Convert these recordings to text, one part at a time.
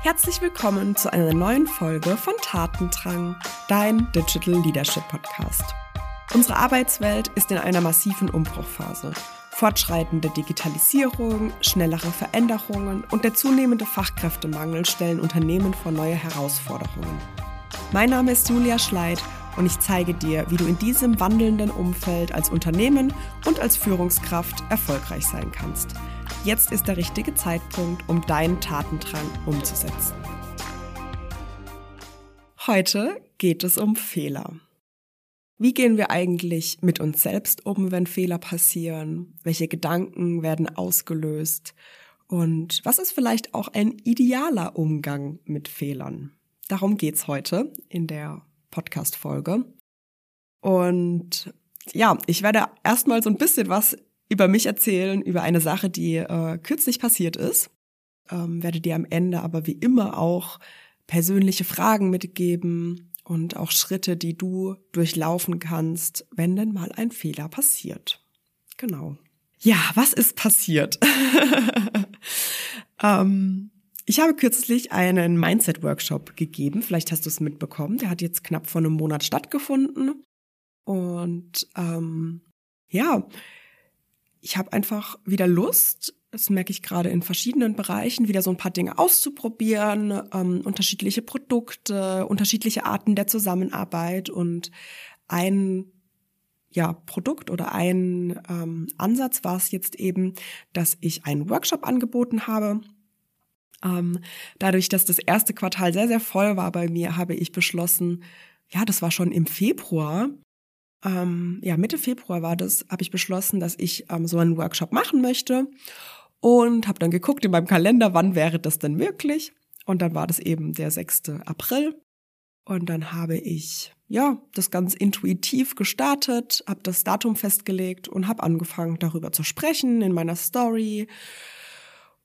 Herzlich willkommen zu einer neuen Folge von Tatendrang, dein Digital Leadership Podcast. Unsere Arbeitswelt ist in einer massiven Umbruchphase. Fortschreitende Digitalisierung, schnellere Veränderungen und der zunehmende Fachkräftemangel stellen Unternehmen vor neue Herausforderungen. Mein Name ist Julia Schleid und ich zeige dir, wie du in diesem wandelnden Umfeld als Unternehmen und als Führungskraft erfolgreich sein kannst. Jetzt ist der richtige Zeitpunkt, um deinen Tatendrang umzusetzen. Heute geht es um Fehler. Wie gehen wir eigentlich mit uns selbst um, wenn Fehler passieren? Welche Gedanken werden ausgelöst? Und was ist vielleicht auch ein idealer Umgang mit Fehlern? Darum geht's heute in der Podcast-Folge. Und ja, ich werde erstmal so ein bisschen was über mich erzählen, über eine Sache, die äh, kürzlich passiert ist. Ähm, werde dir am Ende aber wie immer auch persönliche Fragen mitgeben, und auch Schritte, die du durchlaufen kannst, wenn denn mal ein Fehler passiert. Genau. Ja, was ist passiert? ähm, ich habe kürzlich einen Mindset-Workshop gegeben. Vielleicht hast du es mitbekommen. Der hat jetzt knapp vor einem Monat stattgefunden. Und ähm, ja, ich habe einfach wieder Lust, das merke ich gerade in verschiedenen Bereichen, wieder so ein paar Dinge auszuprobieren, ähm, unterschiedliche Produkte, unterschiedliche Arten der Zusammenarbeit und ein ja, Produkt oder ein ähm, Ansatz war es jetzt eben, dass ich einen Workshop angeboten habe. Ähm, dadurch, dass das erste Quartal sehr, sehr voll war bei mir, habe ich beschlossen, ja, das war schon im Februar, ähm, ja, Mitte Februar war das, habe ich beschlossen, dass ich ähm, so einen Workshop machen möchte und habe dann geguckt in meinem Kalender, wann wäre das denn möglich. Und dann war das eben der 6. April. Und dann habe ich ja das ganz intuitiv gestartet, habe das Datum festgelegt und habe angefangen darüber zu sprechen in meiner Story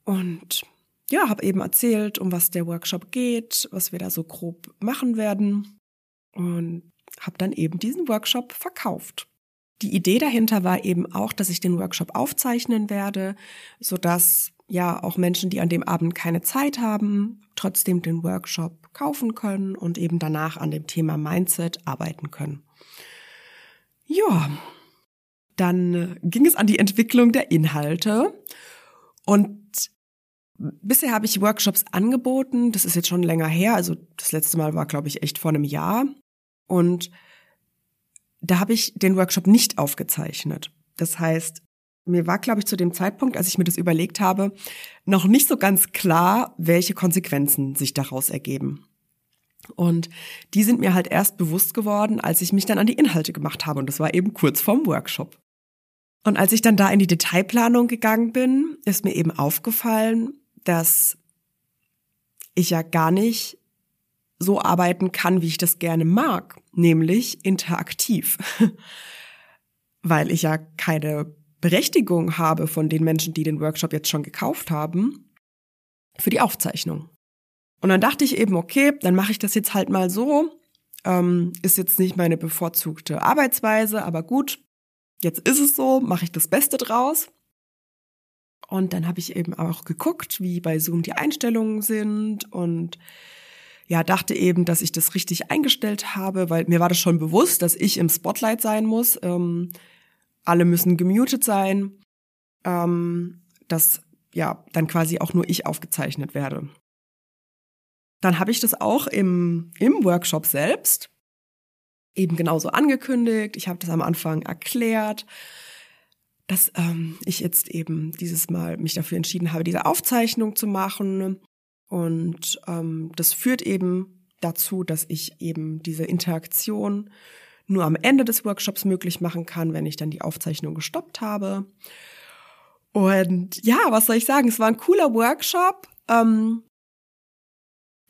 und ja, habe eben erzählt, um was der Workshop geht, was wir da so grob machen werden und habe dann eben diesen Workshop verkauft. Die Idee dahinter war eben auch, dass ich den Workshop aufzeichnen werde, so dass ja auch Menschen, die an dem Abend keine Zeit haben, trotzdem den Workshop kaufen können und eben danach an dem Thema Mindset arbeiten können. Ja, dann äh, ging es an die Entwicklung der Inhalte und bisher habe ich Workshops angeboten, das ist jetzt schon länger her, also das letzte Mal war glaube ich echt vor einem Jahr und da habe ich den Workshop nicht aufgezeichnet. Das heißt, mir war, glaube ich, zu dem Zeitpunkt, als ich mir das überlegt habe, noch nicht so ganz klar, welche Konsequenzen sich daraus ergeben. Und die sind mir halt erst bewusst geworden, als ich mich dann an die Inhalte gemacht habe. Und das war eben kurz vorm Workshop. Und als ich dann da in die Detailplanung gegangen bin, ist mir eben aufgefallen, dass ich ja gar nicht so arbeiten kann, wie ich das gerne mag, nämlich interaktiv. Weil ich ja keine Berechtigung habe von den Menschen, die den Workshop jetzt schon gekauft haben, für die Aufzeichnung. Und dann dachte ich eben, okay, dann mache ich das jetzt halt mal so. Ähm, ist jetzt nicht meine bevorzugte Arbeitsweise, aber gut, jetzt ist es so, mache ich das Beste draus. Und dann habe ich eben auch geguckt, wie bei Zoom die Einstellungen sind und ja, dachte eben, dass ich das richtig eingestellt habe, weil mir war das schon bewusst, dass ich im Spotlight sein muss. Ähm, alle müssen gemutet sein, ähm, dass ja dann quasi auch nur ich aufgezeichnet werde. Dann habe ich das auch im, im Workshop selbst eben genauso angekündigt. Ich habe das am Anfang erklärt, dass ähm, ich jetzt eben dieses Mal mich dafür entschieden habe, diese Aufzeichnung zu machen und ähm, das führt eben dazu, dass ich eben diese Interaktion nur am Ende des Workshops möglich machen kann, wenn ich dann die Aufzeichnung gestoppt habe. Und ja, was soll ich sagen? Es war ein cooler Workshop. Ähm,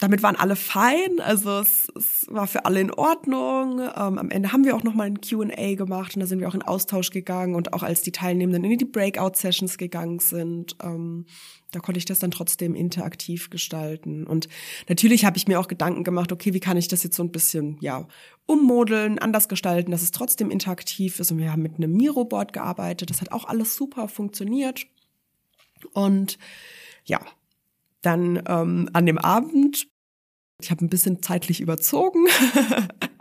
damit waren alle fein, also es, es war für alle in Ordnung. Ähm, am Ende haben wir auch nochmal ein Q&A gemacht und da sind wir auch in Austausch gegangen und auch als die Teilnehmenden in die Breakout-Sessions gegangen sind, ähm, da konnte ich das dann trotzdem interaktiv gestalten. Und natürlich habe ich mir auch Gedanken gemacht, okay, wie kann ich das jetzt so ein bisschen, ja, ummodeln, anders gestalten, dass es trotzdem interaktiv ist. Und wir haben mit einem Miro-Board gearbeitet, das hat auch alles super funktioniert. Und ja, dann ähm, an dem Abend, ich habe ein bisschen zeitlich überzogen.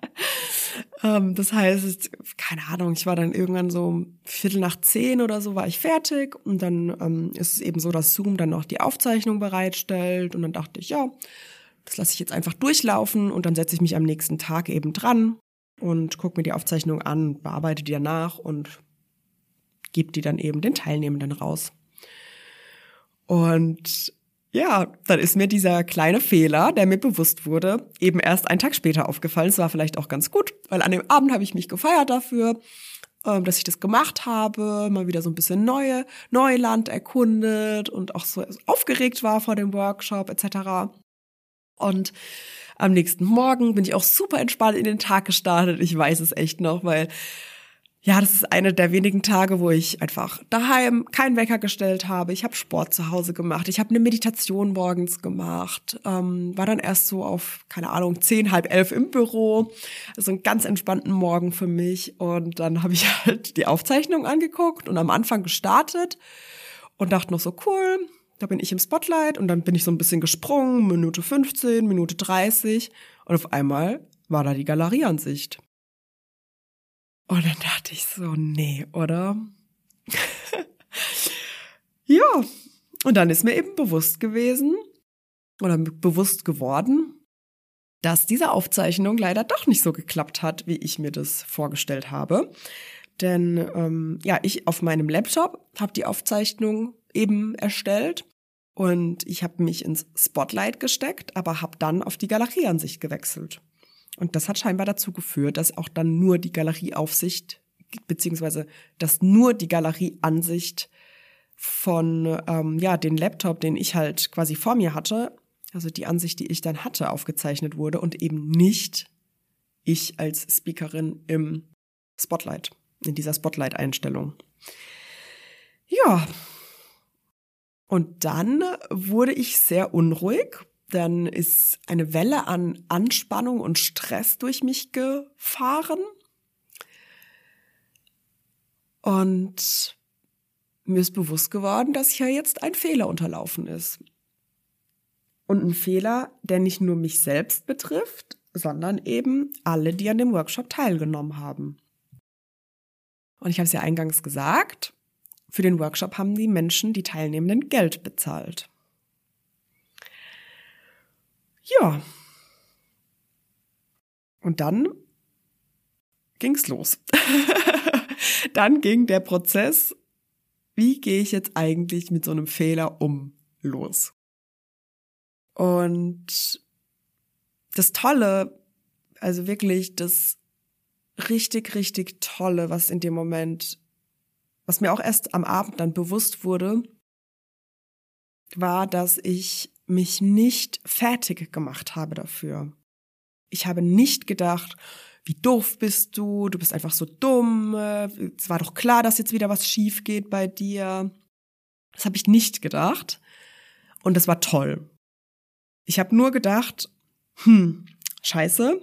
ähm, das heißt, keine Ahnung, ich war dann irgendwann so Viertel nach zehn oder so war ich fertig und dann ähm, ist es eben so, dass Zoom dann noch die Aufzeichnung bereitstellt und dann dachte ich, ja, das lasse ich jetzt einfach durchlaufen und dann setze ich mich am nächsten Tag eben dran und gucke mir die Aufzeichnung an, bearbeite die danach und gebe die dann eben den Teilnehmenden raus. Und ja, dann ist mir dieser kleine Fehler, der mir bewusst wurde, eben erst einen Tag später aufgefallen. Es war vielleicht auch ganz gut, weil an dem Abend habe ich mich gefeiert dafür, ähm, dass ich das gemacht habe, mal wieder so ein bisschen neue Neuland erkundet und auch so aufgeregt war vor dem Workshop etc. Und am nächsten Morgen bin ich auch super entspannt in den Tag gestartet. Ich weiß es echt noch, weil ja, das ist eine der wenigen Tage, wo ich einfach daheim keinen Wecker gestellt habe. Ich habe Sport zu Hause gemacht. Ich habe eine Meditation morgens gemacht. Ähm, war dann erst so auf, keine Ahnung, zehn, halb elf im Büro. Also einen ganz entspannten Morgen für mich. Und dann habe ich halt die Aufzeichnung angeguckt und am Anfang gestartet und dachte noch so, cool, da bin ich im Spotlight und dann bin ich so ein bisschen gesprungen, Minute 15, Minute 30 und auf einmal war da die Galerieansicht. Und dann dachte ich so, nee, oder? ja, und dann ist mir eben bewusst gewesen oder bewusst geworden, dass diese Aufzeichnung leider doch nicht so geklappt hat, wie ich mir das vorgestellt habe. Denn ähm, ja, ich auf meinem Laptop habe die Aufzeichnung eben erstellt und ich habe mich ins Spotlight gesteckt, aber habe dann auf die Galerieansicht gewechselt. Und das hat scheinbar dazu geführt, dass auch dann nur die Galerieaufsicht, beziehungsweise dass nur die Galerieansicht von ähm, ja, den Laptop, den ich halt quasi vor mir hatte, also die Ansicht, die ich dann hatte, aufgezeichnet wurde und eben nicht ich als Speakerin im Spotlight, in dieser Spotlight-Einstellung. Ja, und dann wurde ich sehr unruhig. Dann ist eine Welle an Anspannung und Stress durch mich gefahren. Und mir ist bewusst geworden, dass hier jetzt ein Fehler unterlaufen ist. Und ein Fehler, der nicht nur mich selbst betrifft, sondern eben alle, die an dem Workshop teilgenommen haben. Und ich habe es ja eingangs gesagt, für den Workshop haben die Menschen, die Teilnehmenden, Geld bezahlt. Ja. Und dann ging's los. dann ging der Prozess, wie gehe ich jetzt eigentlich mit so einem Fehler um, los. Und das Tolle, also wirklich das richtig, richtig Tolle, was in dem Moment was mir auch erst am Abend dann bewusst wurde, war, dass ich mich nicht fertig gemacht habe dafür. Ich habe nicht gedacht, wie doof bist du, du bist einfach so dumm, es war doch klar, dass jetzt wieder was schief geht bei dir. Das habe ich nicht gedacht und das war toll. Ich habe nur gedacht, hm, scheiße,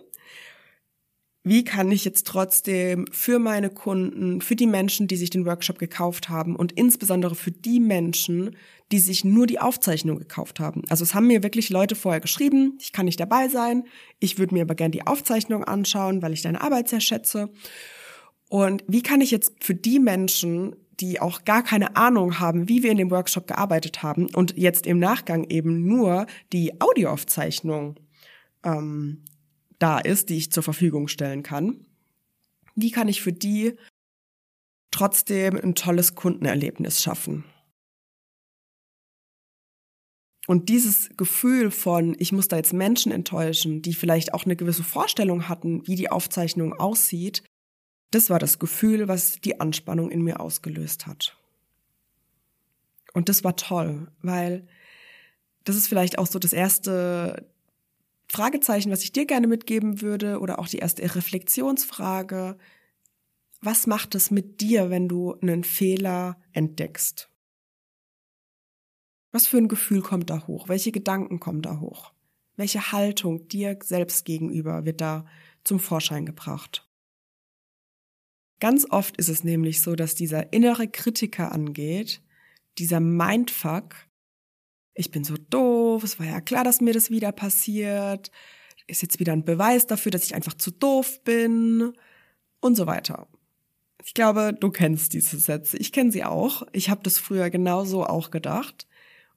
wie kann ich jetzt trotzdem für meine Kunden, für die Menschen, die sich den Workshop gekauft haben und insbesondere für die Menschen, die sich nur die Aufzeichnung gekauft haben. Also es haben mir wirklich Leute vorher geschrieben, ich kann nicht dabei sein, ich würde mir aber gerne die Aufzeichnung anschauen, weil ich deine Arbeit sehr schätze. Und wie kann ich jetzt für die Menschen, die auch gar keine Ahnung haben, wie wir in dem Workshop gearbeitet haben und jetzt im Nachgang eben nur die Audioaufzeichnung ähm, da ist, die ich zur Verfügung stellen kann. Wie kann ich für die trotzdem ein tolles Kundenerlebnis schaffen? Und dieses Gefühl von, ich muss da jetzt Menschen enttäuschen, die vielleicht auch eine gewisse Vorstellung hatten, wie die Aufzeichnung aussieht, das war das Gefühl, was die Anspannung in mir ausgelöst hat. Und das war toll, weil das ist vielleicht auch so das erste, Fragezeichen, was ich dir gerne mitgeben würde, oder auch die erste Reflexionsfrage. Was macht es mit dir, wenn du einen Fehler entdeckst? Was für ein Gefühl kommt da hoch? Welche Gedanken kommen da hoch? Welche Haltung dir selbst gegenüber wird da zum Vorschein gebracht? Ganz oft ist es nämlich so, dass dieser innere Kritiker angeht, dieser Mindfuck, ich bin so doof, es war ja klar, dass mir das wieder passiert, ist jetzt wieder ein Beweis dafür, dass ich einfach zu doof bin und so weiter. Ich glaube, du kennst diese Sätze. Ich kenne sie auch. Ich habe das früher genauso auch gedacht.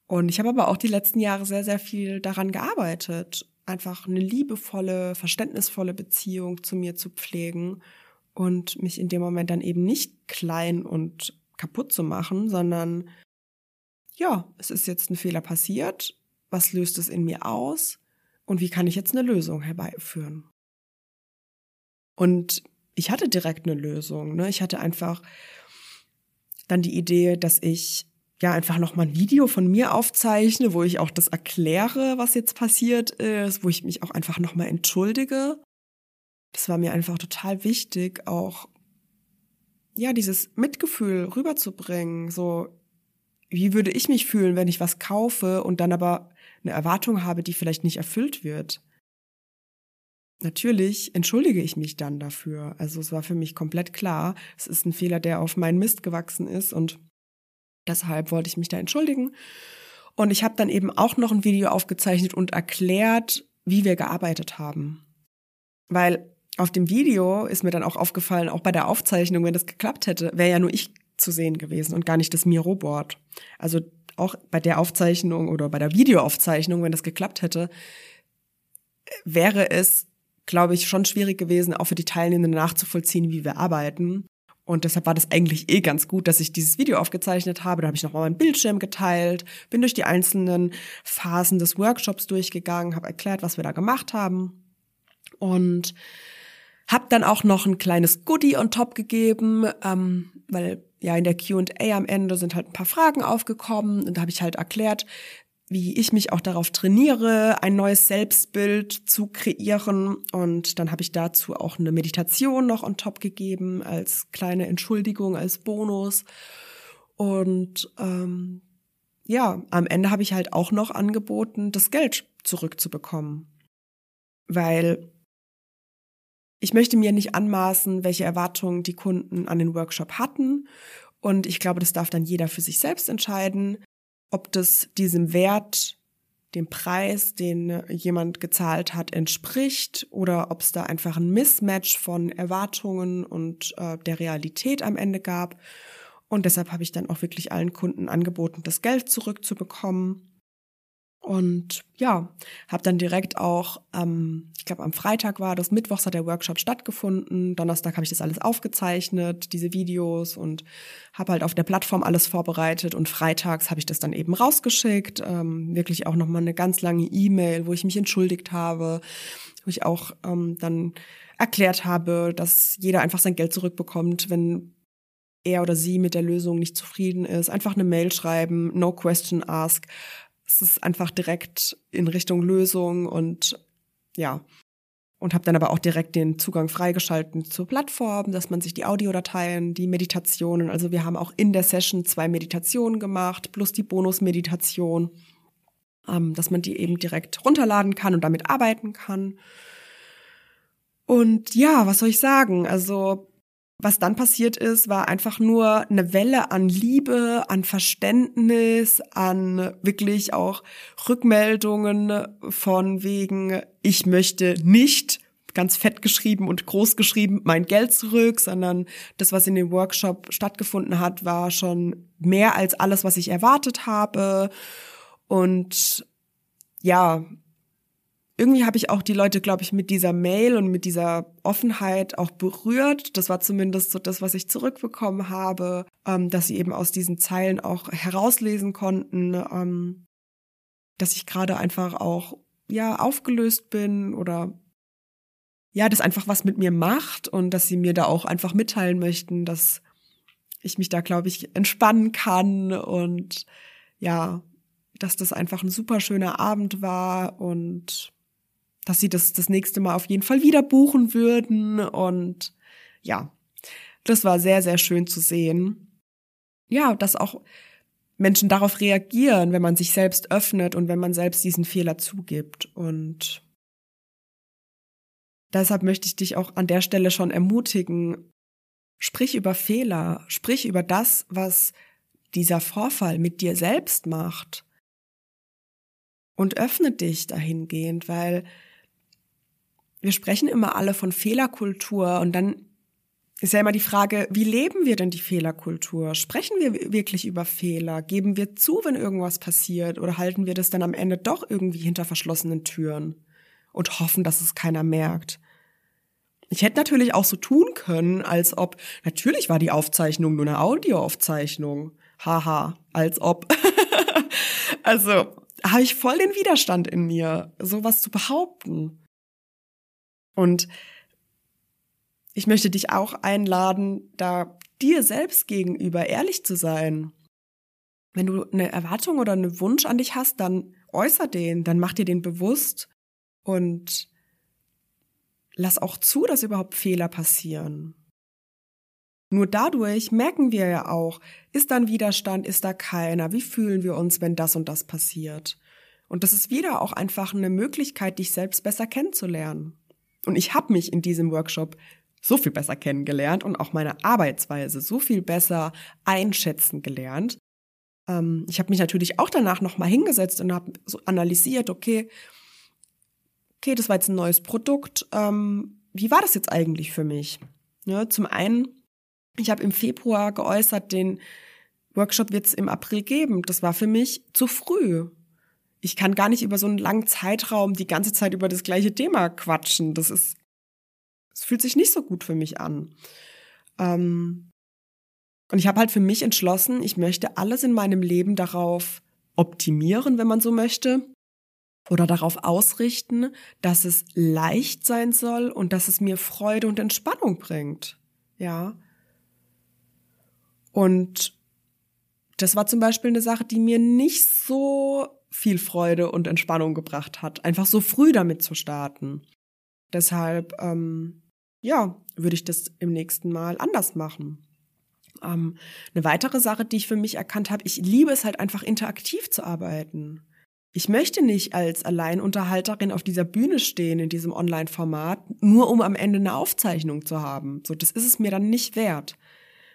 Und ich habe aber auch die letzten Jahre sehr, sehr viel daran gearbeitet, einfach eine liebevolle, verständnisvolle Beziehung zu mir zu pflegen und mich in dem Moment dann eben nicht klein und kaputt zu machen, sondern ja, es ist jetzt ein Fehler passiert. Was löst es in mir aus? Und wie kann ich jetzt eine Lösung herbeiführen? Und ich hatte direkt eine Lösung. Ne? Ich hatte einfach dann die Idee, dass ich ja einfach noch mal ein Video von mir aufzeichne, wo ich auch das erkläre, was jetzt passiert ist, wo ich mich auch einfach noch mal entschuldige. Das war mir einfach total wichtig, auch ja dieses Mitgefühl rüberzubringen. So wie würde ich mich fühlen, wenn ich was kaufe und dann aber eine Erwartung habe, die vielleicht nicht erfüllt wird? Natürlich entschuldige ich mich dann dafür. Also es war für mich komplett klar, es ist ein Fehler, der auf meinen Mist gewachsen ist und deshalb wollte ich mich da entschuldigen. Und ich habe dann eben auch noch ein Video aufgezeichnet und erklärt, wie wir gearbeitet haben. Weil auf dem Video ist mir dann auch aufgefallen, auch bei der Aufzeichnung, wenn das geklappt hätte, wäre ja nur ich zu sehen gewesen und gar nicht das Miro-Board. Also auch bei der Aufzeichnung oder bei der Videoaufzeichnung, wenn das geklappt hätte, wäre es glaube ich, schon schwierig gewesen, auch für die Teilnehmenden nachzuvollziehen, wie wir arbeiten. Und deshalb war das eigentlich eh ganz gut, dass ich dieses Video aufgezeichnet habe. Da habe ich nochmal meinen Bildschirm geteilt, bin durch die einzelnen Phasen des Workshops durchgegangen, habe erklärt, was wir da gemacht haben. Und habe dann auch noch ein kleines Goodie on top gegeben, ähm, weil ja in der Q&A am Ende sind halt ein paar Fragen aufgekommen und da habe ich halt erklärt, wie ich mich auch darauf trainiere, ein neues Selbstbild zu kreieren. Und dann habe ich dazu auch eine Meditation noch on top gegeben, als kleine Entschuldigung, als Bonus. Und ähm, ja, am Ende habe ich halt auch noch angeboten, das Geld zurückzubekommen. Weil ich möchte mir nicht anmaßen, welche Erwartungen die Kunden an den Workshop hatten. Und ich glaube, das darf dann jeder für sich selbst entscheiden ob das diesem Wert, dem Preis, den jemand gezahlt hat, entspricht oder ob es da einfach ein Mismatch von Erwartungen und äh, der Realität am Ende gab. Und deshalb habe ich dann auch wirklich allen Kunden angeboten, das Geld zurückzubekommen. Und ja, habe dann direkt auch, ähm, ich glaube am Freitag war das, Mittwochs hat der Workshop stattgefunden, Donnerstag habe ich das alles aufgezeichnet, diese Videos und habe halt auf der Plattform alles vorbereitet und freitags habe ich das dann eben rausgeschickt, ähm, wirklich auch nochmal eine ganz lange E-Mail, wo ich mich entschuldigt habe, wo ich auch ähm, dann erklärt habe, dass jeder einfach sein Geld zurückbekommt, wenn er oder sie mit der Lösung nicht zufrieden ist. Einfach eine Mail schreiben, no question ask es ist einfach direkt in Richtung Lösung und ja. Und habe dann aber auch direkt den Zugang freigeschalten zur Plattform, dass man sich die Audiodateien, die Meditationen, also wir haben auch in der Session zwei Meditationen gemacht, plus die Bonusmeditation, ähm, dass man die eben direkt runterladen kann und damit arbeiten kann. Und ja, was soll ich sagen? Also was dann passiert ist, war einfach nur eine Welle an Liebe, an Verständnis, an wirklich auch Rückmeldungen von wegen, ich möchte nicht ganz fett geschrieben und groß geschrieben mein Geld zurück, sondern das, was in dem Workshop stattgefunden hat, war schon mehr als alles, was ich erwartet habe. Und ja, irgendwie habe ich auch die Leute, glaube ich, mit dieser Mail und mit dieser Offenheit auch berührt. Das war zumindest so das, was ich zurückbekommen habe, ähm, dass sie eben aus diesen Zeilen auch herauslesen konnten, ähm, dass ich gerade einfach auch ja aufgelöst bin oder ja, das einfach was mit mir macht und dass sie mir da auch einfach mitteilen möchten, dass ich mich da, glaube ich, entspannen kann und ja, dass das einfach ein super schöner Abend war und dass sie das das nächste Mal auf jeden Fall wieder buchen würden. Und ja, das war sehr, sehr schön zu sehen. Ja, dass auch Menschen darauf reagieren, wenn man sich selbst öffnet und wenn man selbst diesen Fehler zugibt. Und deshalb möchte ich dich auch an der Stelle schon ermutigen, sprich über Fehler, sprich über das, was dieser Vorfall mit dir selbst macht. Und öffne dich dahingehend, weil wir sprechen immer alle von Fehlerkultur und dann ist ja immer die Frage, wie leben wir denn die Fehlerkultur? Sprechen wir wirklich über Fehler? Geben wir zu, wenn irgendwas passiert? Oder halten wir das dann am Ende doch irgendwie hinter verschlossenen Türen und hoffen, dass es keiner merkt? Ich hätte natürlich auch so tun können, als ob, natürlich war die Aufzeichnung nur eine Audioaufzeichnung. Haha, als ob. also, habe ich voll den Widerstand in mir, sowas zu behaupten. Und ich möchte dich auch einladen, da dir selbst gegenüber ehrlich zu sein. Wenn du eine Erwartung oder einen Wunsch an dich hast, dann äußer den, dann mach dir den bewusst und lass auch zu, dass überhaupt Fehler passieren. Nur dadurch merken wir ja auch, ist da ein Widerstand, ist da keiner, wie fühlen wir uns, wenn das und das passiert. Und das ist wieder auch einfach eine Möglichkeit, dich selbst besser kennenzulernen. Und ich habe mich in diesem Workshop so viel besser kennengelernt und auch meine Arbeitsweise so viel besser einschätzen gelernt. Ähm, ich habe mich natürlich auch danach nochmal hingesetzt und habe so analysiert, okay, okay, das war jetzt ein neues Produkt. Ähm, wie war das jetzt eigentlich für mich? Ja, zum einen, ich habe im Februar geäußert, den Workshop wird es im April geben. Das war für mich zu früh. Ich kann gar nicht über so einen langen Zeitraum die ganze Zeit über das gleiche Thema quatschen. Das ist es fühlt sich nicht so gut für mich an. Ähm, und ich habe halt für mich entschlossen, ich möchte alles in meinem Leben darauf optimieren, wenn man so möchte, oder darauf ausrichten, dass es leicht sein soll und dass es mir Freude und Entspannung bringt. Ja. Und das war zum Beispiel eine Sache, die mir nicht so viel Freude und Entspannung gebracht hat, einfach so früh damit zu starten. Deshalb ähm, ja, würde ich das im nächsten Mal anders machen. Ähm, eine weitere Sache, die ich für mich erkannt habe, ich liebe es halt einfach interaktiv zu arbeiten. Ich möchte nicht als Alleinunterhalterin auf dieser Bühne stehen in diesem Online-Format, nur um am Ende eine Aufzeichnung zu haben. So, das ist es mir dann nicht wert.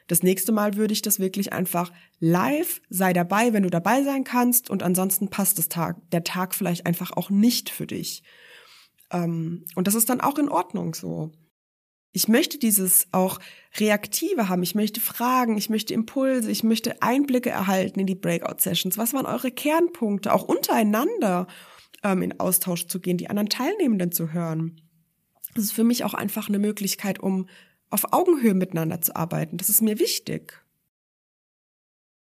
Das nächste Mal würde ich das wirklich einfach live, sei dabei, wenn du dabei sein kannst und ansonsten passt das Tag, der Tag vielleicht einfach auch nicht für dich. Ähm, und das ist dann auch in Ordnung so. Ich möchte dieses auch Reaktive haben. Ich möchte Fragen, ich möchte Impulse, ich möchte Einblicke erhalten in die Breakout-Sessions. Was waren eure Kernpunkte, auch untereinander ähm, in Austausch zu gehen, die anderen Teilnehmenden zu hören? Das ist für mich auch einfach eine Möglichkeit, um auf Augenhöhe miteinander zu arbeiten. Das ist mir wichtig.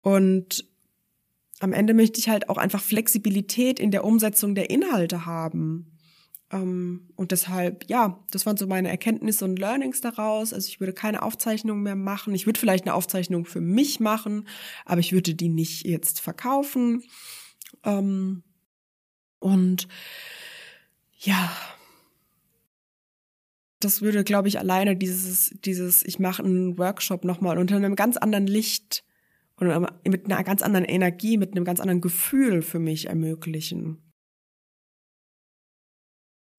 Und am Ende möchte ich halt auch einfach Flexibilität in der Umsetzung der Inhalte haben. Ähm, und deshalb, ja, das waren so meine Erkenntnisse und Learnings daraus. Also ich würde keine Aufzeichnung mehr machen. Ich würde vielleicht eine Aufzeichnung für mich machen, aber ich würde die nicht jetzt verkaufen. Ähm, und ja, das würde, glaube ich, alleine dieses, dieses, ich mache einen Workshop nochmal unter einem ganz anderen Licht und mit einer ganz anderen Energie, mit einem ganz anderen Gefühl für mich ermöglichen.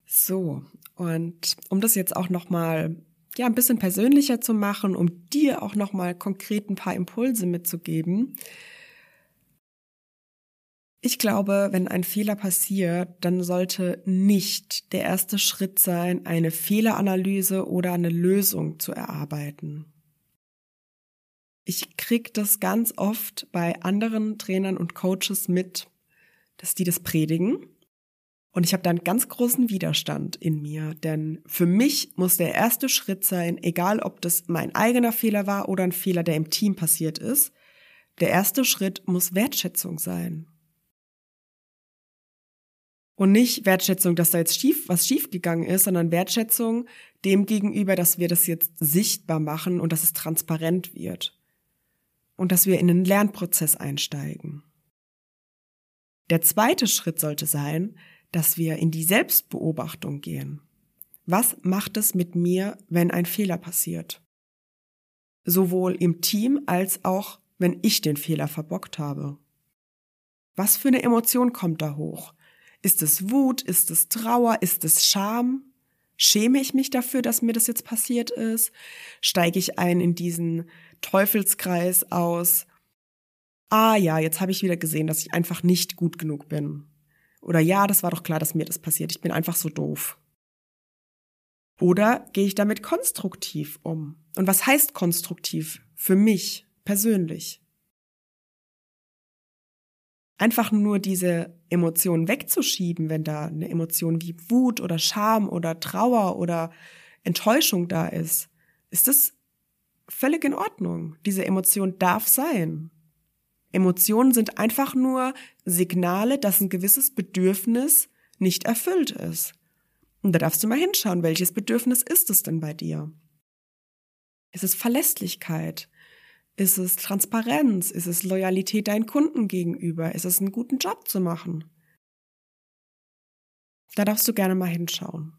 So, und um das jetzt auch nochmal ja, ein bisschen persönlicher zu machen, um dir auch nochmal konkret ein paar Impulse mitzugeben. Ich glaube, wenn ein Fehler passiert, dann sollte nicht der erste Schritt sein, eine Fehleranalyse oder eine Lösung zu erarbeiten. Ich krieg das ganz oft bei anderen Trainern und Coaches mit, dass die das predigen und ich habe da einen ganz großen Widerstand in mir, denn für mich muss der erste Schritt sein, egal ob das mein eigener Fehler war oder ein Fehler, der im Team passiert ist, der erste Schritt muss Wertschätzung sein. Und nicht Wertschätzung, dass da jetzt schief, was schiefgegangen ist, sondern Wertschätzung dem gegenüber, dass wir das jetzt sichtbar machen und dass es transparent wird. Und dass wir in einen Lernprozess einsteigen. Der zweite Schritt sollte sein, dass wir in die Selbstbeobachtung gehen. Was macht es mit mir, wenn ein Fehler passiert? Sowohl im Team als auch, wenn ich den Fehler verbockt habe. Was für eine Emotion kommt da hoch? Ist es Wut? Ist es Trauer? Ist es Scham? Schäme ich mich dafür, dass mir das jetzt passiert ist? Steige ich ein in diesen Teufelskreis aus? Ah ja, jetzt habe ich wieder gesehen, dass ich einfach nicht gut genug bin. Oder ja, das war doch klar, dass mir das passiert. Ich bin einfach so doof. Oder gehe ich damit konstruktiv um? Und was heißt konstruktiv für mich persönlich? Einfach nur diese Emotionen wegzuschieben, wenn da eine Emotion wie Wut oder Scham oder Trauer oder Enttäuschung da ist, ist das völlig in Ordnung. Diese Emotion darf sein. Emotionen sind einfach nur Signale, dass ein gewisses Bedürfnis nicht erfüllt ist. Und da darfst du mal hinschauen, welches Bedürfnis ist es denn bei dir? Ist es Verlässlichkeit? Ist es Transparenz? Ist es Loyalität deinen Kunden gegenüber? Ist es einen guten Job zu machen? Da darfst du gerne mal hinschauen.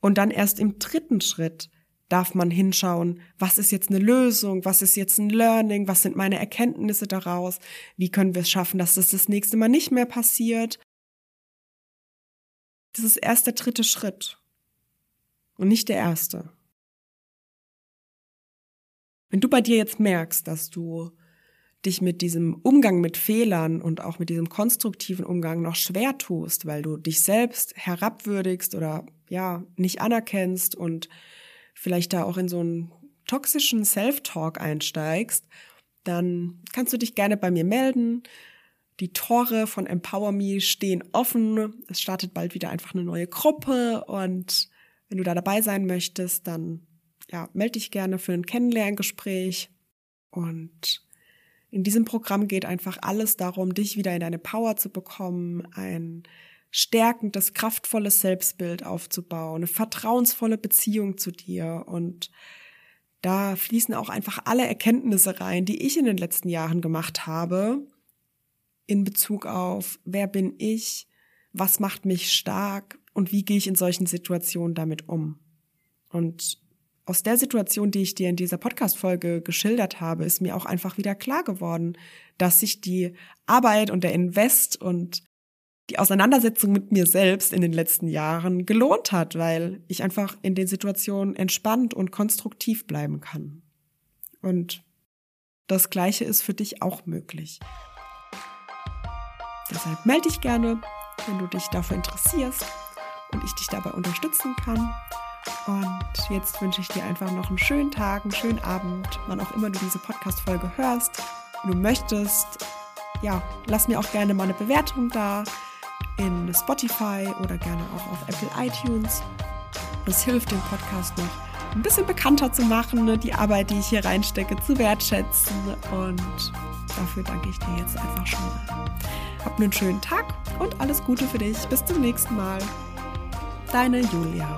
Und dann erst im dritten Schritt darf man hinschauen, was ist jetzt eine Lösung, was ist jetzt ein Learning, was sind meine Erkenntnisse daraus, wie können wir es schaffen, dass das das nächste Mal nicht mehr passiert. Das ist erst der dritte Schritt und nicht der erste. Wenn du bei dir jetzt merkst, dass du dich mit diesem Umgang mit Fehlern und auch mit diesem konstruktiven Umgang noch schwer tust, weil du dich selbst herabwürdigst oder ja, nicht anerkennst und vielleicht da auch in so einen toxischen Self-Talk einsteigst, dann kannst du dich gerne bei mir melden. Die Tore von Empower Me stehen offen. Es startet bald wieder einfach eine neue Gruppe und wenn du da dabei sein möchtest, dann ja, melde dich gerne für ein Kennenlerngespräch. Und in diesem Programm geht einfach alles darum, dich wieder in deine Power zu bekommen, ein stärkendes, kraftvolles Selbstbild aufzubauen, eine vertrauensvolle Beziehung zu dir und da fließen auch einfach alle Erkenntnisse rein, die ich in den letzten Jahren gemacht habe, in Bezug auf, wer bin ich, was macht mich stark und wie gehe ich in solchen Situationen damit um. Und aus der Situation, die ich dir in dieser Podcast-Folge geschildert habe, ist mir auch einfach wieder klar geworden, dass sich die Arbeit und der Invest und die Auseinandersetzung mit mir selbst in den letzten Jahren gelohnt hat, weil ich einfach in den Situationen entspannt und konstruktiv bleiben kann. Und das Gleiche ist für dich auch möglich. Deshalb melde dich gerne, wenn du dich dafür interessierst und ich dich dabei unterstützen kann. Und jetzt wünsche ich dir einfach noch einen schönen Tag, einen schönen Abend, wann auch immer du diese Podcast-Folge hörst. Wenn du möchtest, ja, lass mir auch gerne mal eine Bewertung da in Spotify oder gerne auch auf Apple iTunes. Das hilft dem Podcast noch ein bisschen bekannter zu machen, ne, die Arbeit, die ich hier reinstecke, zu wertschätzen. Und dafür danke ich dir jetzt einfach schon mal. Hab einen schönen Tag und alles Gute für dich. Bis zum nächsten Mal. Deine Julia.